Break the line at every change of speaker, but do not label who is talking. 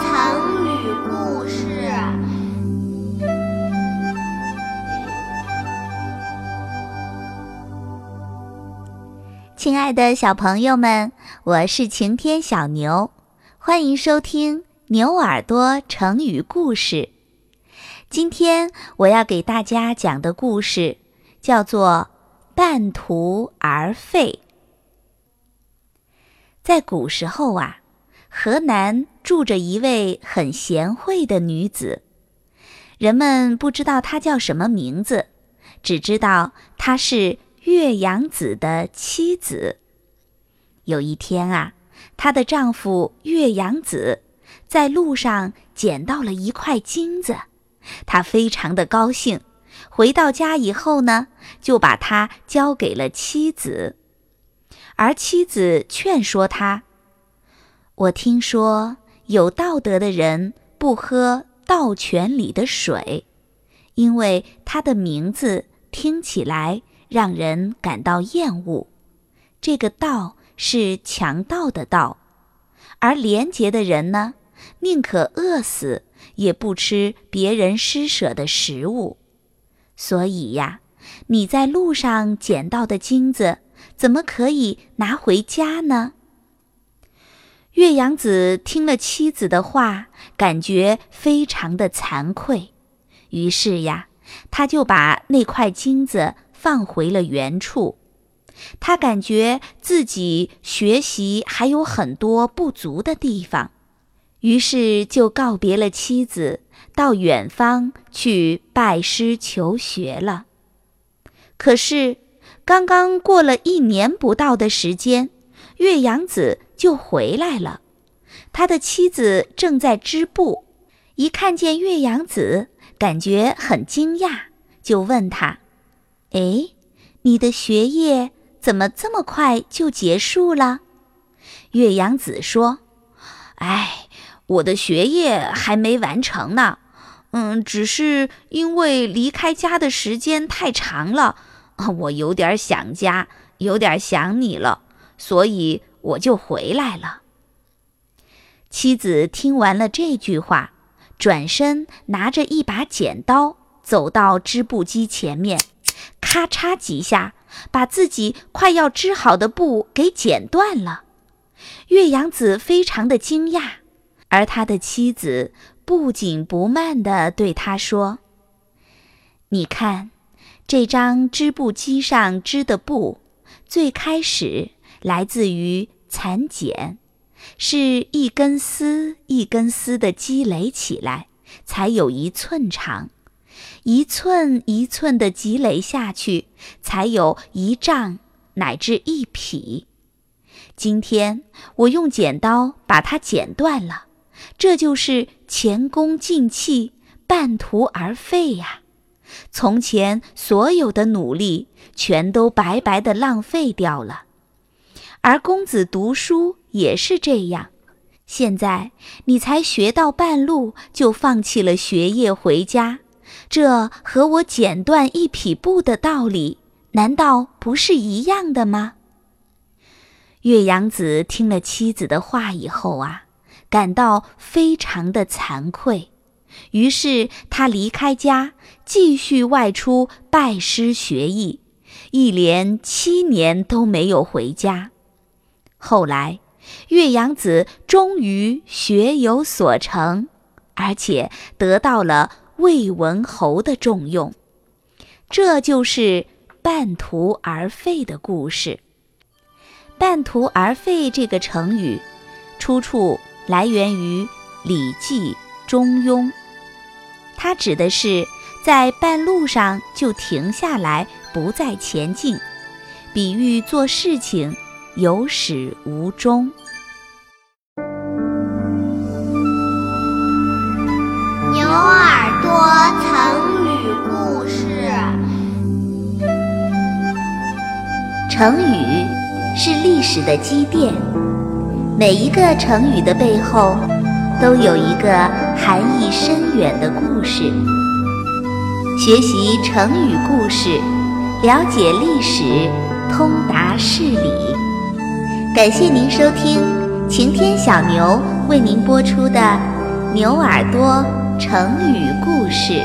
成语故事。
亲爱的小朋友们，我是晴天小牛，欢迎收听牛耳朵成语故事。今天我要给大家讲的故事叫做《半途而废》。在古时候啊，河南住着一位很贤惠的女子，人们不知道她叫什么名字，只知道她是岳阳子的妻子。有一天啊，她的丈夫岳阳子在路上捡到了一块金子。他非常的高兴，回到家以后呢，就把它交给了妻子，而妻子劝说他：“我听说有道德的人不喝道泉里的水，因为它的名字听起来让人感到厌恶。这个道是强盗的道，而廉洁的人呢，宁可饿死。”也不吃别人施舍的食物，所以呀，你在路上捡到的金子，怎么可以拿回家呢？岳阳子听了妻子的话，感觉非常的惭愧，于是呀，他就把那块金子放回了原处。他感觉自己学习还有很多不足的地方。于是就告别了妻子，到远方去拜师求学了。可是，刚刚过了一年不到的时间，岳阳子就回来了。他的妻子正在织布，一看见岳阳子，感觉很惊讶，就问他：“哎，你的学业怎么这么快就结束了？”岳阳子说：“哎。”我的学业还没完成呢，嗯，只是因为离开家的时间太长了，我有点想家，有点想你了，所以我就回来了。妻子听完了这句话，转身拿着一把剪刀，走到织布机前面，咔嚓几下，把自己快要织好的布给剪断了。岳阳子非常的惊讶。而他的妻子不紧不慢地对他说：“你看，这张织布机上织的布，最开始来自于蚕茧，是一根丝一根丝的积累起来，才有一寸长；一寸一寸的积累下去，才有一丈乃至一匹。今天我用剪刀把它剪断了。”这就是前功尽弃，半途而废呀！从前所有的努力，全都白白的浪费掉了。而公子读书也是这样，现在你才学到半路就放弃了学业回家，这和我剪断一匹布的道理，难道不是一样的吗？岳阳子听了妻子的话以后啊。感到非常的惭愧，于是他离开家，继续外出拜师学艺，一连七年都没有回家。后来，岳阳子终于学有所成，而且得到了魏文侯的重用。这就是半途而废的故事。半途而废这个成语，出处。来源于《礼记·中庸》，它指的是在半路上就停下来，不再前进，比喻做事情有始无终。
牛耳朵成语故事，
成语是历史的积淀。每一个成语的背后，都有一个含义深远的故事。学习成语故事，了解历史，通达事理。感谢您收听晴天小牛为您播出的牛耳朵成语故事。